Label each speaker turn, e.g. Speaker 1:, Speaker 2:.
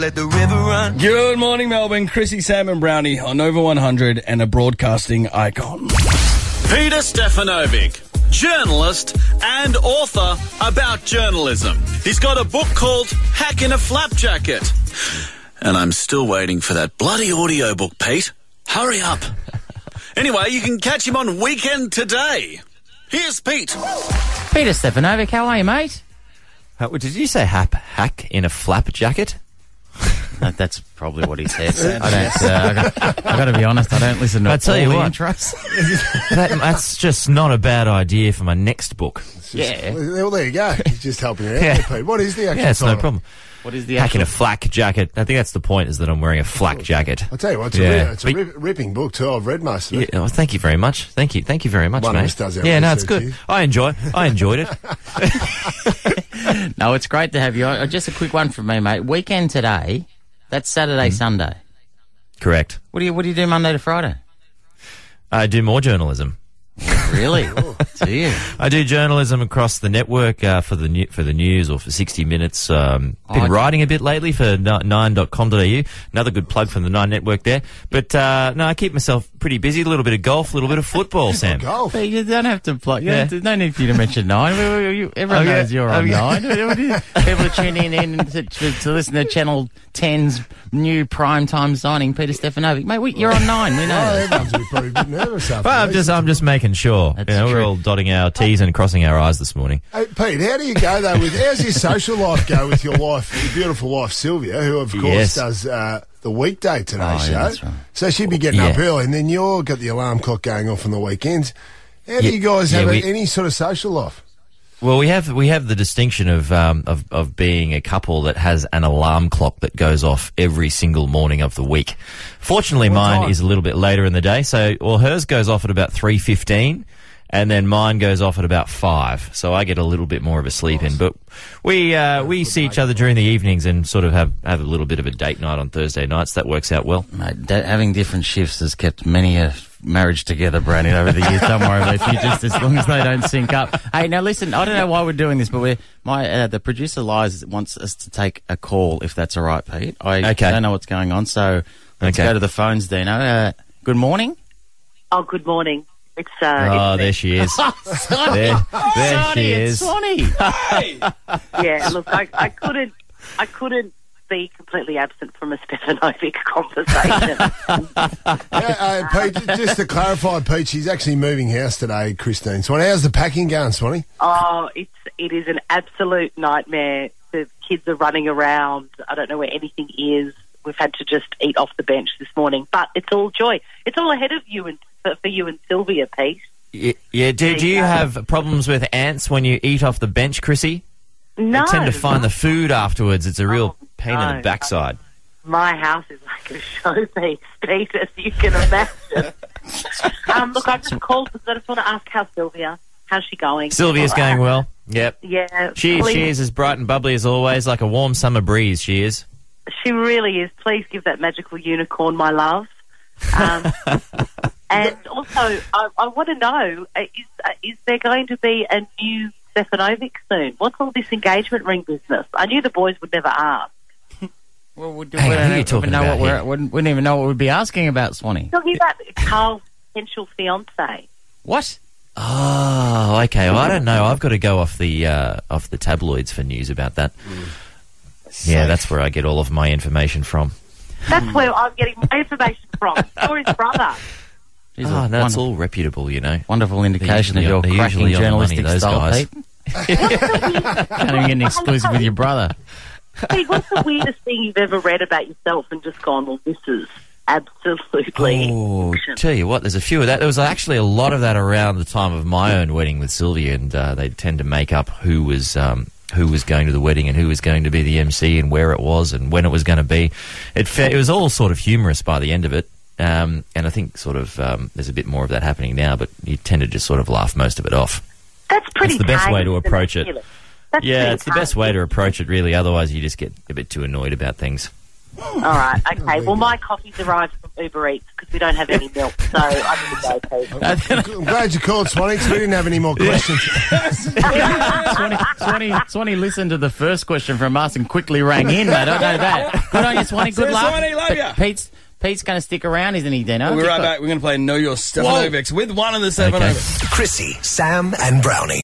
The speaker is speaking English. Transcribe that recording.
Speaker 1: Let the river run.
Speaker 2: Good morning, Melbourne. Chrissie Salmon Browny on Nova 100 and a broadcasting icon.
Speaker 3: Peter Stefanovic, journalist and author about journalism. He's got a book called Hack in a Flapjacket. And I'm still waiting for that bloody audiobook, Pete. Hurry up. anyway, you can catch him on Weekend Today. Here's Pete.
Speaker 4: Peter Stefanovic, how are you, mate?
Speaker 5: Uh, did you say hap, hack in a flap jacket?
Speaker 4: That- That's probably what he said. I don't. Uh, I, got, I got to be honest. I don't listen to
Speaker 5: I tell
Speaker 4: all
Speaker 5: you
Speaker 4: the
Speaker 5: what.
Speaker 4: intros.
Speaker 5: That, that's just not a bad idea for my next book.
Speaker 4: yeah.
Speaker 6: Well, there you go. Just helping you out,
Speaker 5: Yeah.
Speaker 6: Pete. What is the actual
Speaker 5: Yeah, it's no problem.
Speaker 4: What is the
Speaker 5: Hack in
Speaker 4: actual?
Speaker 5: a flak jacket. I think that's the point, is that I'm wearing a flak jacket.
Speaker 6: I'll tell you what, it's,
Speaker 5: Yeah.
Speaker 6: a, it's a rip, ripping book too. I've read most of
Speaker 5: Yeah,
Speaker 6: it.
Speaker 5: oh, thank you very much. Thank you. Thank you very much,
Speaker 6: One of
Speaker 5: mate.
Speaker 6: us does our
Speaker 5: yeah, no, it's good.
Speaker 6: here.
Speaker 5: I enjoy. I enjoyed it.
Speaker 4: No, it's great to have you. Uh, Just a quick one from me, mate. Weekend today. That's Saturday,
Speaker 5: Mm-hmm.
Speaker 4: Sunday.
Speaker 5: Correct.
Speaker 4: What do you What do you do Monday to Friday?
Speaker 5: I do more journalism.
Speaker 4: Really? you?
Speaker 5: I do journalism across the network uh, for the new, for the news or for 60 Minutes. Um, been
Speaker 4: Oh,
Speaker 5: writing a bit lately for ni- 9.com.au. Another good plug from the Nine Network there. But uh, no, I keep myself pretty busy. A little bit of golf, a little bit of football, Sam.
Speaker 6: Golf.
Speaker 4: But you don't have to plug.
Speaker 5: Yeah.
Speaker 4: Yeah. No need for you to mention nine. We- we- you- Everyone
Speaker 5: Oh, yeah.
Speaker 4: knows you're
Speaker 5: Oh,
Speaker 4: on
Speaker 5: yeah.
Speaker 4: nine. What do you- People are tuning in to, to, to listen to Channel 10's new prime time signing, Peter Stefanovic. Mate, we, you're on nine. We know.
Speaker 6: Oh,
Speaker 4: that.
Speaker 6: everyone's be probably a bit nervous after
Speaker 5: Well, I'm just I'm just making sure.
Speaker 4: That's
Speaker 5: you know, we're all dotting our T's and crossing our I's this morning.
Speaker 6: Hey, Pete, how do you go though with how's your social life go with your wife, your beautiful wife Sylvia, who of course
Speaker 5: Yes.
Speaker 6: does uh, the weekday Today
Speaker 4: Oh, yeah,
Speaker 6: show.
Speaker 4: that's right.
Speaker 6: So she'd be getting up
Speaker 5: Yeah.
Speaker 6: early, and then you're got the alarm clock going off on the weekends. How do
Speaker 5: Yeah,
Speaker 6: you guys
Speaker 5: yeah,
Speaker 6: have
Speaker 5: we-
Speaker 6: any sort of social life?
Speaker 5: Well, we have we have the distinction of um, of of being a couple that has an alarm clock that goes off every single morning of the week. Fortunately,
Speaker 6: What
Speaker 5: mine
Speaker 6: time?
Speaker 5: is a little bit later in the day. So, well, hers goes off at about three fifteen, and then mine goes off at about five. So I get a little bit more of a sleep in. But we uh, we see each other during the evenings and sort of have have a little bit of a date night on Thursday nights. That works out well.
Speaker 4: Mate, da- having different shifts has kept many a marriage together, Brandon, over the years. Don't worry about you, just as long as they don't sync up. Hey, now listen, I don't know why we're doing this, but we're, my, uh, the producer Lies wants us to take a call, if that's all right, Pete. I
Speaker 5: Okay.
Speaker 4: don't know what's going on, so let's
Speaker 5: Okay.
Speaker 4: go to the phones, Dino. Uh, good morning.
Speaker 7: Oh, good morning. It's uh,
Speaker 5: Oh,
Speaker 7: it's
Speaker 5: there she is. there, there she
Speaker 4: Sonny, it's
Speaker 5: is.
Speaker 4: Sonny.
Speaker 7: yeah. Look, I, I couldn't, I couldn't be completely absent from a Stefanovic conversation.
Speaker 6: Yeah, uh, Pete, just to clarify, Pete, she's actually moving house today, Christine. Swanee, how's the packing going, Swanee?
Speaker 7: oh, it's it is an absolute nightmare. The kids are running around. I don't know where anything is. We've had to just eat off the bench this morning, but it's all joy. It's all ahead of you and for, for you and Sylvia, Pete.
Speaker 5: Y- Yeah, do, do you have problems with ants when you eat off the bench, Chrissie?
Speaker 7: No,
Speaker 5: I tend to find the food afterwards. It's a real
Speaker 7: Oh,
Speaker 5: pain in the backside.
Speaker 7: my house is like a showpiece, Pete, as you can imagine. um, look, I just called because I just want to ask how Sylvia, how's she going?
Speaker 5: Sylvia's going well. Yep.
Speaker 7: Yeah,
Speaker 5: She,
Speaker 7: please-
Speaker 5: she is as bright and bubbly as always, like a warm summer breeze, she is.
Speaker 7: She really is. Please give that magical unicorn my love. Um, and also, I, I want to know: uh, is uh, is there going to be a new Stefanovic soon? What's all this engagement ring business? I knew the boys would never ask.
Speaker 4: Well, we,
Speaker 5: Hang
Speaker 4: we
Speaker 5: on, who
Speaker 4: don't
Speaker 5: are you
Speaker 4: even
Speaker 5: talking
Speaker 4: know
Speaker 5: about
Speaker 4: what we're,
Speaker 5: here?
Speaker 4: we wouldn't even know what we'd be asking about, Swanee.
Speaker 7: Talking about Karl's potential fiance.
Speaker 4: What?
Speaker 5: Oh, okay. Well, I don't know. I've got to go off the uh, off the tabloids for news about that. Yeah, that's where I get all of my information from.
Speaker 7: That's where I'm getting my information from. Or his brother.
Speaker 4: Jeez,
Speaker 5: Oh,
Speaker 4: a
Speaker 5: no, it's all reputable, you know.
Speaker 4: wonderful indication of
Speaker 5: usually-
Speaker 4: your
Speaker 5: they're
Speaker 4: cracking
Speaker 5: usually on the money,
Speaker 4: journalistic
Speaker 5: those
Speaker 4: style,
Speaker 5: guys.
Speaker 4: Pete. Can't even get an exclusive with your brother.
Speaker 7: Pete, what's the weirdest thing you've ever read about yourself and just gone, well, this is absolutely.
Speaker 5: Oh, tell you what, there's a few of that. There was actually a lot of that around the time of my own wedding with Sylvia, and uh, they tend to make up who was um, who was going to the wedding and who was going to be the MC and where it was and when it was going to be. It fe- it was all sort of humorous by the end of it. Um, and I think sort of um, there's a bit more of that happening now, but you tend to just sort of laugh most of it off.
Speaker 7: That's pretty
Speaker 5: the best way to approach it.
Speaker 7: That's
Speaker 5: yeah, it's the best way to approach it, really. Otherwise, you just get a bit too annoyed about things.
Speaker 7: All right. Okay. Well, my coffee's arrived from Uber Eats because we don't have any milk, so I'm going to go, Pete.
Speaker 6: I'm glad you called, Swanee, 'cause we didn't have any more questions.
Speaker 4: Swanee, Swanee, Swanee listened to the first question from us and quickly rang in. I don't know that. Good on you, Swanee. Good luck.
Speaker 2: Swanee, love
Speaker 4: But
Speaker 2: ya.
Speaker 4: Pete's Pete's going to stick around, isn't he, Dino?
Speaker 2: We'll be right back. We're going to play Know Your Stefanovics with one of the Stefanovics.
Speaker 1: Chrissie, Sam, and Browny.